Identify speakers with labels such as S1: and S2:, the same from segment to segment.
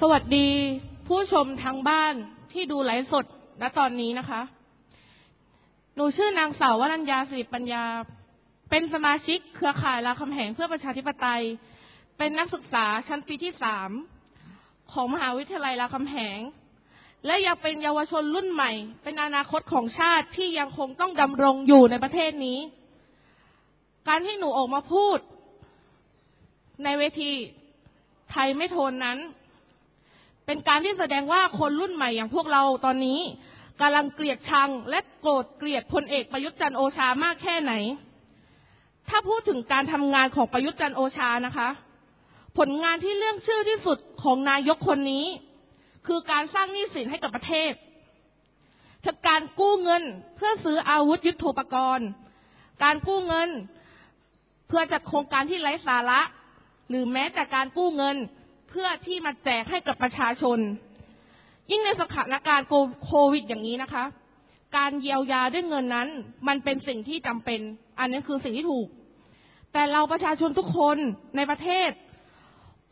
S1: สวัสดีผู้ชมทางบ้านที่ดูไลฟ์สดณตอนนี้นะคะ หนูชื่อนางสาววรัญญาสิริปัญญา เป็นสมาชิกเครือข่ายรามคำแหงเพื่อประชาธิปไตย เป็นนักศึกษาชั้นปีที่สามของมหาวิทยาลัยรามคำแหง และยังเป็นเยาวชนรุ่นใหม่ เป็นอนาคตของชาติที่ยังคงต้องดำรงอยู่ในประเทศนี้ การที่หนูออกมาพูด ในเวทีไทยไม่ทนนั้น เป็นการที่แสดงว่าคนรุ่นใหม่อย่างพวกเราตอนนี้กำลังเกลียดชังและโกรธเกลียดพลเอกประยุทธ์จันโอชามากแค่ไหน ถ้าพูดถึงการทำงานของประยุทธ์จันโอชานะคะ ผลงานที่เรื่องชื่อที่สุดของนายกคนนี้ คือการสร้างหนี้สินให้กับประเทศจากการกู้เงินเพื่อซื้ออาวุธยุโทโธปกรณ์ การกู้เงินเพื่อจัดโครงการที่ไร้สาระ หรือแม้แต่การกู้เงิน เพื่อที่มาแจกให้กับประชาชน ยิ่งในสถานการณ์โควิดอย่างนี้นะคะ การเยียวยาด้วยเงินนั้น มันเป็นสิ่งที่จำเป็น อันนี้คือสิ่งที่ถูก แต่เราประชาชนทุกคนในประเทศ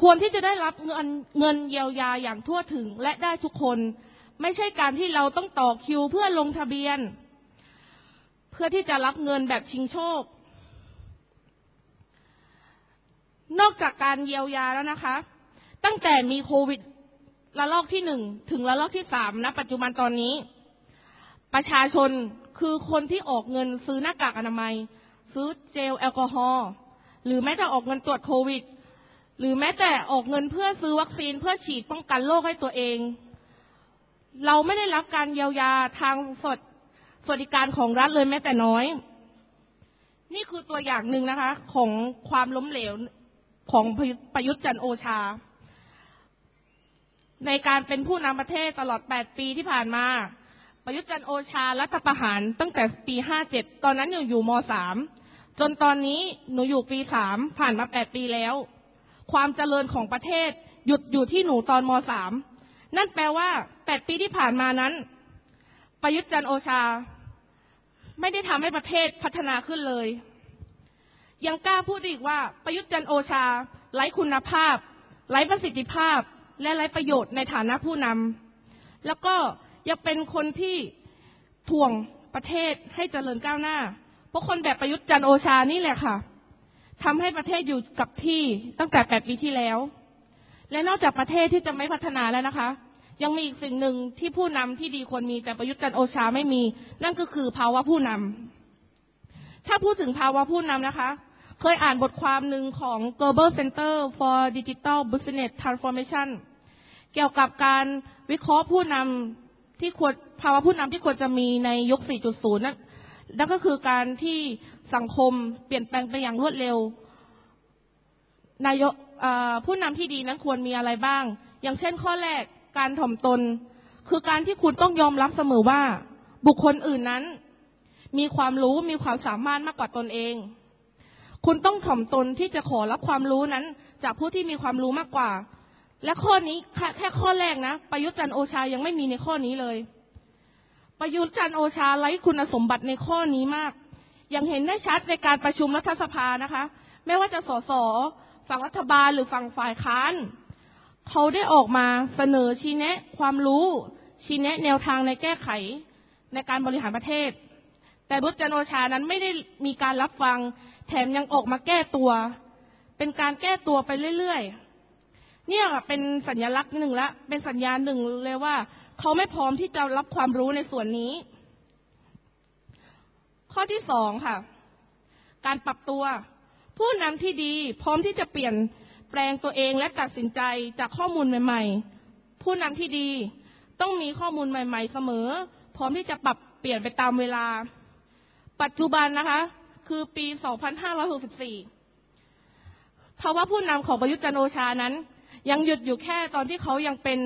S1: ควรที่จะได้รับเงินเงินเยียวยาอย่างทั่วถึงและได้ทุกคน ไม่ใช่การที่เราต้องต่อคิวเพื่อลงทะเบียน เพื่อที่จะรับเงินแบบชิงโชคนอกจากการเยียวยาแล้วนะคะ ตั้งแต่มีโควิดระลอกที่หนึ่งถึงระลอกที่สามณปัจจุบันตอนนี้ ประชาชนคือคนที่ออกเงินซื้อหน้ากากอนามัย ซื้อเจลแอลกอฮอล์หรือแม้แต่ออกเงินตรวจโควิด หรือแม้แต่ออกเงินเพื่อซื้อวัคซีนเพื่อฉีดป้องกันโรคให้ตัวเอง เราไม่ได้รับการเยียวยาทางสดสวัสดิการของรัฐเลยแม้แต่น้อย นี่คือตัวอย่างหนึ่งนะคะ ของความล้มเหลวของประยุทธ์จันโอชา ในการเป็นผู้นำประเทศตลอด 8 ปีที่ผ่านมา ประยุทธ์จันโอชารัฐประหารตั้งแต่ปี 57 ตอนนั้นหนูอยู่ม .3 จนตอนนี้หนูอยู่ปี 3 ผ่านมา 8 ปีแล้ว ความเจริญของประเทศหยุดอยู่ที่หนูตอนม .3 นั่นแปลว่า 8 ปีที่ผ่านมานั้น ประยุทธ์จันโอชา ไม่ได้ทำให้ประเทศพัฒนาขึ้นเลย ยังกล้าพูดอีกว่าประยุทธ์จันโอชา ไร้คุณภาพ ไร้ประสิทธิภาพ และไร้ประโยชน์ในฐานะผู้นำแล้วก็ยังเป็นคนที่ถ่วงประเทศให้เจริญก้าวหน้าเพราะคนแบบประยุทธ์จันโอชานี่แหละค่ะทำให้ประเทศอยู่กับที่ตั้งแต่แปดปีที่แล้ว และนอกจากประเทศที่จะไม่พัฒนาแล้วนะคะ ยังมีอีกสิ่งหนึ่งที่ผู้นำที่ดีควรมีแต่ประยุทธ์จันโอชาไม่มี นั่นก็คือภาวะผู้นำถ้าพูดถึงภาวะผู้นำนะคะ เคยอ่านบทความหนึ่งของ Global Center for Digital Business Transformation เกี่ยวกับการวิเคราะห์ผู้นำที่ควรภาวะผู้นำที่ควรจะมีในยุค 4.0 นั่นนั่นก็คือการที่สังคมเปลี่ยนแปลงไปอย่างรวดเร็ว นายกผู้นำที่ดีนั้นควรมีอะไรบ้าง อย่างเช่นข้อแรกการถ่อมตน คือการที่คุณต้องยอมรับเสมอว่า บุคคลอื่นนั้น มีความรู้มีความสามารถมากกว่าตนเอง คุณต้องถ่อมตนที่จะขอรับความรู้นั้น จากผู้ที่มีความรู้มากกว่า และข้อนี้แค่ข้อแรกนะ ประยุทธ์จันโอชายังไม่มีในข้อนี้เลย ประยุทธ์จันโอชาไร้คุณสมบัติในข้อนี้มาก ยังเห็นได้ชัดในการประชุมรัฐสภานะคะ ไม่ว่าจะสสฝั่งรัฐบาลหรือฝั่งฝ่ายค้าน เขาได้ออกมาเสนอชี้แนะความรู้ ชี้แนะแนวทางในแก้ไขในการบริหารประเทศ แต่บุตรจันโอชานั้นไม่ได้มีการรับฟัง แถมยังออกมาแก้ตัว เป็นการแก้ตัวไปเรื่อยๆ เนี่ยเป็นสัญลักษณ์หนึ่งละ เป็นสัญญาณหนึ่งเลยว่า เขาไม่พร้อมที่จะรับความรู้ในส่วนนี้ ข้อที่สองค่ะ การปรับตัว ผู้นำที่ดีพร้อมที่จะเปลี่ยนแปลงตัวเองและตัดสินใจจากข้อมูลใหม่ ๆ ผู้นำที่ดีต้องมีข้อมูลใหม่ ๆ เสมอ พร้อมที่จะปรับเปลี่ยนไปตามเวลา ปัจจุบันนะคะ คือปี 2564 เพราะว่าผู้นำของประยุทธ์จันโอชานั้น ยังหยุดอยู่แค่ตอนที่เขายังเป็น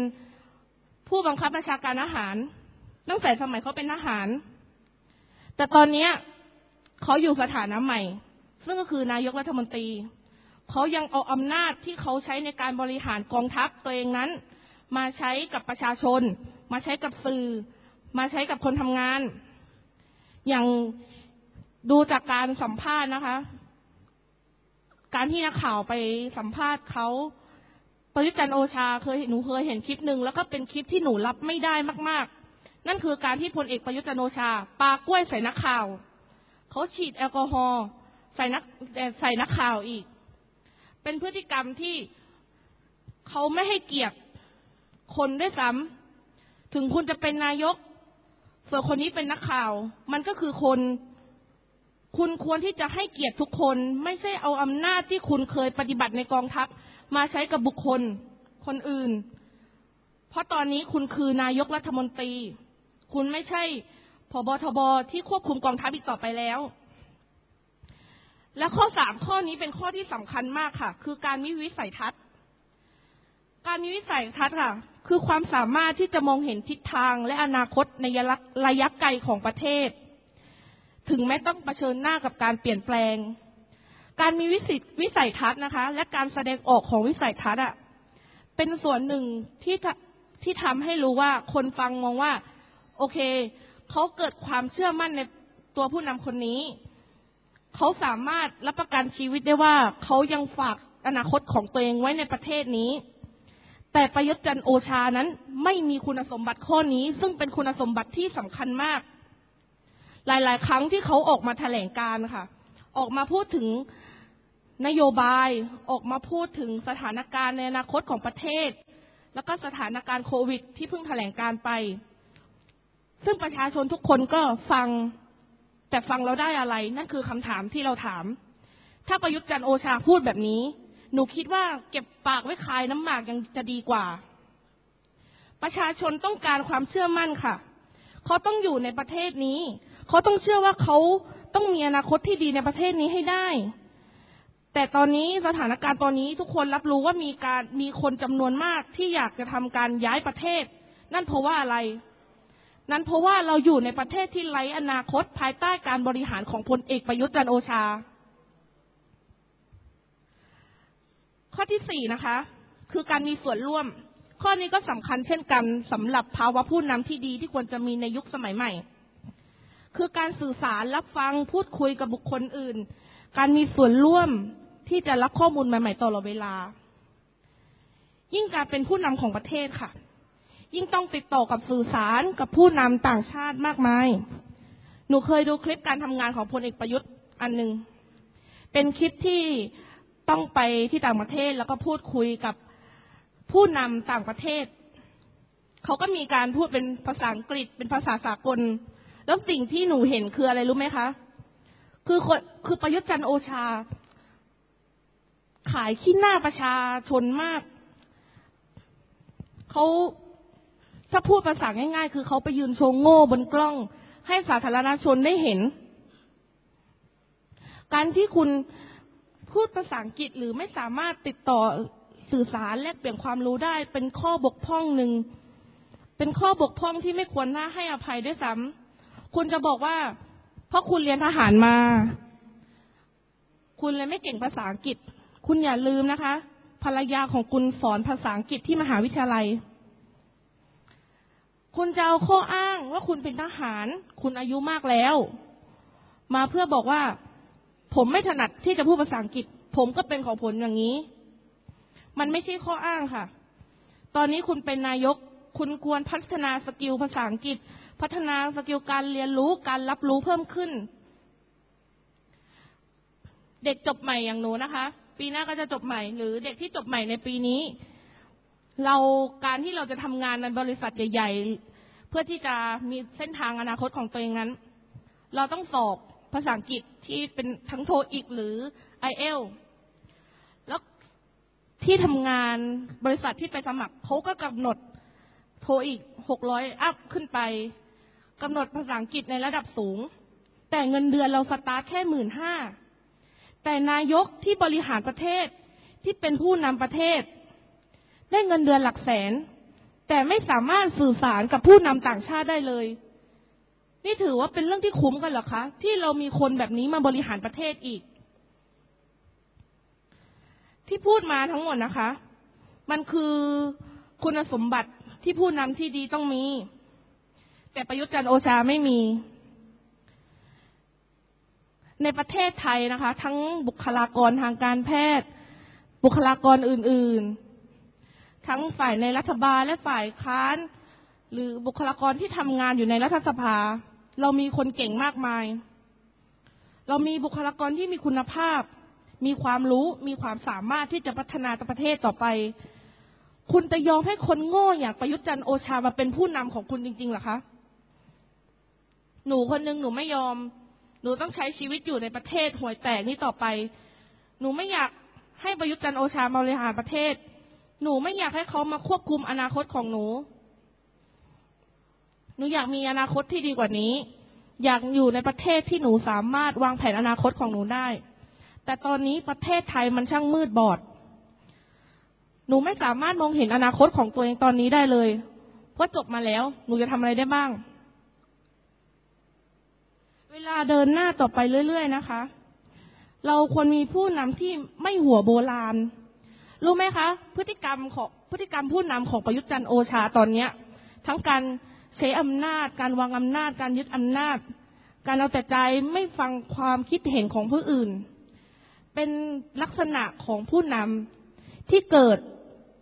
S1: ผู้บังคับบัญชาการอาหาร ตั้งแต่สมัยเขาเป็นทหาร แต่ตอนนี้เขาอยู่สถานะใหม่ ซึ่งก็คือนายกรัฐมนตรี เขายังเอาอำนาจที่เขาใช้ในการบริหารกองทัพตัวเองนั้น มาใช้กับประชาชน มาใช้กับสื่อ มาใช้กับคนทำงาน อย่าง ดูจากการสัมภาษณ์นะคะ การที่นักข่าวไปสัมภาษณ์เขาประยุจันโอชาเคยหนูเคยเห็นคลิปหนึ่งแล้วก็เป็นคลิปที่หนูรับไม่ได้มาก ๆ นั่นคือการที่พลเอกประยุจันโอชาปากล้วยใส่นักข่าวเขาฉีดแอลกอฮอล์ใส่นักใส่นักข่าวอีก เป็นพฤติกรรมที่เขาไม่ให้เกียรติคนด้วยซ้ำถึงคุณจะเป็นนายกส่วนคนนี้เป็นนักข่าว มันก็คือคน คุณควรที่จะให้เกียรติทุกคน ไม่ใช่เอาอำนาจที่คุณเคยปฏิบัติในกองทัพ มาใช้กับบุคคลคนอื่น เพราะตอนนี้คุณคือนายกรัฐมนตรี คุณไม่ใช่ผบทบที่ควบคุมกองทัพอีกต่อไปแล้ว และข้อสามข้อนี้เป็นข้อที่สำคัญมากค่ะ คือการมีวิสัยทัศน์ การมีวิสัยทัศน์ค่ะ คือความสามารถที่จะมองเห็นทิศทางและอนาคตในระยะไกลของประเทศ ถึงแม้ต้องเผชิญหน้ากับการเปลี่ยนแปลง การมีวิสิตวิสัยทัศน์นะคะ และการแสดงออกของวิสัยทัศน์อะเป็นส่วนหนึ่งที่ที่ทำให้รู้ว่าคนฟังมองว่า โอเคเขาเกิดความเชื่อมั่นในตัวผู้นำคนนี้เขาสามารถรับประกันชีวิตได้ว่าเขายังฝากอนาคตของตัวเองไว้ในประเทศนี้ แต่ประยุทธ์จันโอชานั้นไม่มีคุณสมบัติข้อนี้ ซึ่งเป็นคุณสมบัติที่สำคัญมาก หลาย ๆ ครั้งที่เขาออกมาแถลงการค่ะ ออกมาพูดถึงนโยบายออกมาพูดถึงสถานการณ์ในอนาคตของประเทศ แล้วก็สถานการณ์โควิด ที่เพิ่งแถลงการไป ซึ่งประชาชนทุกคนก็ฟัง แต่ฟังเราได้อะไร นั่นคือคำถามที่เราถาม ถ้าประยุทธ์จันโอชาพูดแบบนี้ หนูคิดว่าเก็บปากไว้คายน้ำหมากยังจะดีกว่า ประชาชนต้องการความเชื่อมั่นค่ะ เขาต้องอยู่ในประเทศนี้ เขาต้องเชื่อว่าเขาต้องมีอนาคตที่ดีในประเทศนี้ให้ได้ แต่ตอนนี้สถานการณ์ตอนนี้ทุกคนรับรู้ว่ามีการมีคนจำนวนมากที่อยากจะทำการย้ายประเทศ นั่นเพราะว่าอะไร นั่นเพราะว่าเราอยู่ในประเทศที่ไร้อนาคตภายใต้การบริหารของพลเอกประยุทธ์จันโอชา ข้อที่สี่นะคะ คือการมีส่วนร่วม ข้อนี้ก็สำคัญเช่นกันสำหรับภาวะผู้นำที่ดีที่ควรจะมีในยุคสมัยใหม่ คือการสื่อสารรับฟังพูดคุยกับบุคคลอื่น การมีส่วนร่วมที่จะรับข้อมูลใหม่ๆตลอดเวลา ยิ่งการเป็นผู้นำของประเทศค่ะ ยิ่งต้องติดต่อกับสื่อสารกับผู้นำต่างชาติมากมาย หนูเคยดูคลิปการทำงานของพลเอกประยุทธ์อันหนึ่งเป็นคลิปที่ต้องไปที่ต่างประเทศแล้วก็พูดคุยกับผู้นำต่างประเทศ เขาก็มีการพูดเป็นภาษาอังกฤษเป็นภาษาสากล แล้วสิ่งที่หนูเห็นคืออะไรรู้ไหมคะ คือคนคือประยุทธ์จันโอชา ขายขี้หน้าประชาชนมาก เขาถ้าพูดภาษาง่าย ๆ คือเขาไปยืนโชว์โง่บนกล้อง ให้สาธารณชนได้เห็น การที่คุณพูดภาษาอังกฤษหรือไม่สามารถติดต่อสื่อสารแลกเปลี่ยนความรู้ได้ เป็นข้อบกพร่องหนึ่ง เป็นข้อบกพร่องที่ไม่ควรน่าให้อภัยด้วยซ้ำ คุณจะบอกว่า เพราะคุณเรียนทหารมา คุณเลยไม่เก่งภาษาอังกฤษ คุณอย่าลืมนะคะ ภรรยาของคุณสอนภาษาอังกฤษที่มหาวิทยาลัย คุณจะเอาข้ออ้างว่าคุณเป็นทหาร คุณอายุมากแล้ว มาเพื่อบอกว่า ผมไม่ถนัดที่จะพูดภาษาอังกฤษ ผมก็เป็นของผมอย่างนี้ มันไม่ใช่ข้ออ้างค่ะ ตอนนี้คุณเป็นนายก คุณควรพัฒนา skill ภาษาอังกฤษ พัฒนา skill การเรียนรู้การรับรู้เพิ่มขึ้น เด็กจบใหม่อย่างหนูนะคะ ปีหน้าก็จะจบใหม่ หรือเด็กที่จบใหม่ในปีนี้ เราการที่เราจะทำงานในบริษัทใหญ่ ๆ เพื่อที่จะมีเส้นทางอนาคตของตัวเองนั้น เราต้องสอบภาษาอังกฤษที่เป็นทั้งโทอีกหรือไอเอลแล้วที่ทำงานบริษัทที่ไปสมัครเขาก็กำหนดโทอีกหกร้อยอัพขึ้นไป กำหนดภาษาอังกฤษในระดับสูง แต่เงินเดือนเราสตาร์ทแค่หมื่นห้าแต่นายกที่บริหารประเทศที่เป็นผู้นำประเทศ ได้เงินเดือนหลักแสน แต่ไม่สามารถสื่อสารกับผู้นำต่างชาติได้เลย นี่ถือว่าเป็นเรื่องที่คุ้มกันหรอคะ ที่เรามีคนแบบนี้มาบริหารประเทศอีก ที่พูดมาทั้งหมดนะคะ มันคือคุณสมบัติที่ผู้นำที่ดีต้องมี แต่ประยุทธ์จันโอชาไม่มี ในประเทศไทยนะคะ ทั้งบุคลากรทางการแพทย์ บุคลากรอื่น ๆ ทั้งฝ่ายในรัฐบาลและฝ่ายค้าน หรือบุคลากรที่ทำงานอยู่ในรัฐสภา เรามีคนเก่งมากมาย เรามีบุคลากรที่มีคุณภาพ มีความรู้มีความสามารถที่จะพัฒนาประเทศต่อไปคุณจะยอมให้คนโง่อย่างประยุทธ์จันโอชามาเป็นผู้นำของคุณจริงๆหรอคะ หนูคนหนึงหนูไม่ยอม หนูต้องใช้ชีวิตอยู่ในประเทศห่วยแตกนี้ต่อไป หนูไม่อยากให้ประยุทธ์จันโอชามาบริหารประเทศ หนูไม่อยากให้เขามาควบคุมอนาคตของหนู หนูอยากมีอนาคตที่ดีกว่านี้ อยากอยู่ในประเทศที่หนูสามารถวางแผนอนาคตของหนูได้ แต่ตอนนี้ประเทศไทยมันช่างมืดบอด หนูไม่สามารถมองเห็นอนาคตของตัวเองตอนนี้ได้เลย เพราะจบมาแล้ว หนูจะทำอะไรได้บ้าง เวลาเดินหน้าต่อไปเรื่อย ๆ นะคะ เราควรมีผู้นำที่ไม่หัวโบราณ รู้ไหมคะ พฤติกรรมของพฤติกรรมผู้นำของประยุทธ์จันทร์โอชาตอนเนี้ยทั้งการใช้อำนาจ การวางอำนาจ การยึดอำนาจ การเอาแต่ใจไม่ฟังความคิดเห็นของผู้อื่น เป็นลักษณะของผู้นำที่เกิด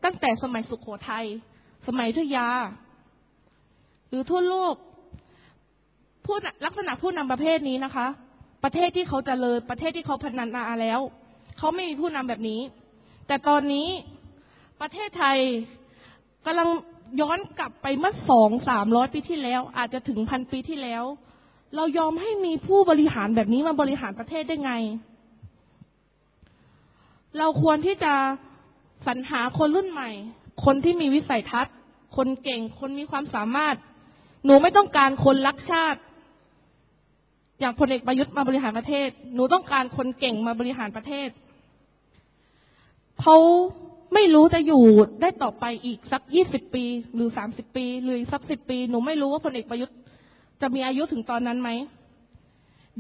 S1: ตั้งแต่สมัยสุขโขทยัย สมัยอยุยา หรือทั่วโลก ผู้ลักษณะผู้นำประเภทนี้นะคะ ประเทศที่เขาเจริญประเทศที่เขาพัฒนาแล้ว เขาไม่มีผู้นำแบบนี้ แต่ตอนนี้ประเทศไทยกำลังย้อนกลับไปเมื่อสองสามร้อยปีที่แล้ว อาจจะถึงพันปีที่แล้ว เรายอมให้มีผู้บริหารแบบนี้มาบริหารประเทศได้ไง เราควรที่จะสรรหาคนรุ่นใหม่ คนที่มีวิสัยทัศน์ คนเก่ง คนมีความสามารถ หนูไม่ต้องการคนรักชาติ อย่างพลเอกประยุทธ์มาบริหารประเทศ หนูต้องการคนเก่งมาบริหารประเทศ เขาไม่รู้จะอยู่ได้ต่อไปอีกสักยี่สิบปี หรือสามสิบปี หรือสักสิบปี หนูไม่รู้ว่าพลเอกประยุทธ์ จะมีอายุถึงตอนนั้นไหม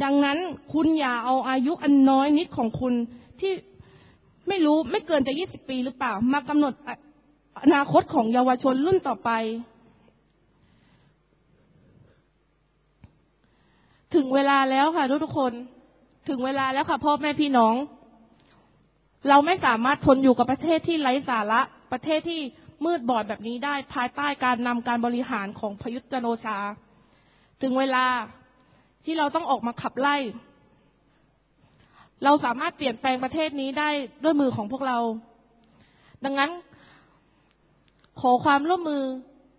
S1: ดังนั้นคุณอย่าเอาอายุอันน้อยนิดของคุณที่ไม่รู้ไม่เกินจะยี่สิบปีหรือเปล่า มากำหนดอนาคตของเยาวชนรุ่นต่อไป ถึงเวลาแล้วค่ะทุกทุกคน ถึงเวลาแล้วค่ะพ่อแม่พี่น้อง เราไม่สามารถทนอยู่กับประเทศที่ไร้สาระ ประเทศที่มืดบอดแบบนี้ได้ภายใต้การนำการบริหารของพยุทธ์จันโอชา ถึงเวลาที่เราต้องออกมาขับไล่ เราสามารถเปลี่ยนแปลงประเทศนี้ได้ด้วยมือของพวกเรา ดังนั้น ขอความร่วมมือ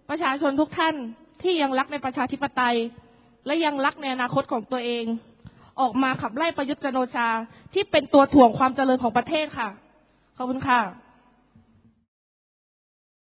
S1: ประชาชนทุกท่านที่ยังรักในประชาธิปไตย และยังรักในอนาคตของตัวเอง ออกมาขับไล่ประยุทธ์จันโอชาที่เป็นตัวถ่วงความเจริญของประเทศค่ะ ขอบคุณค่ะ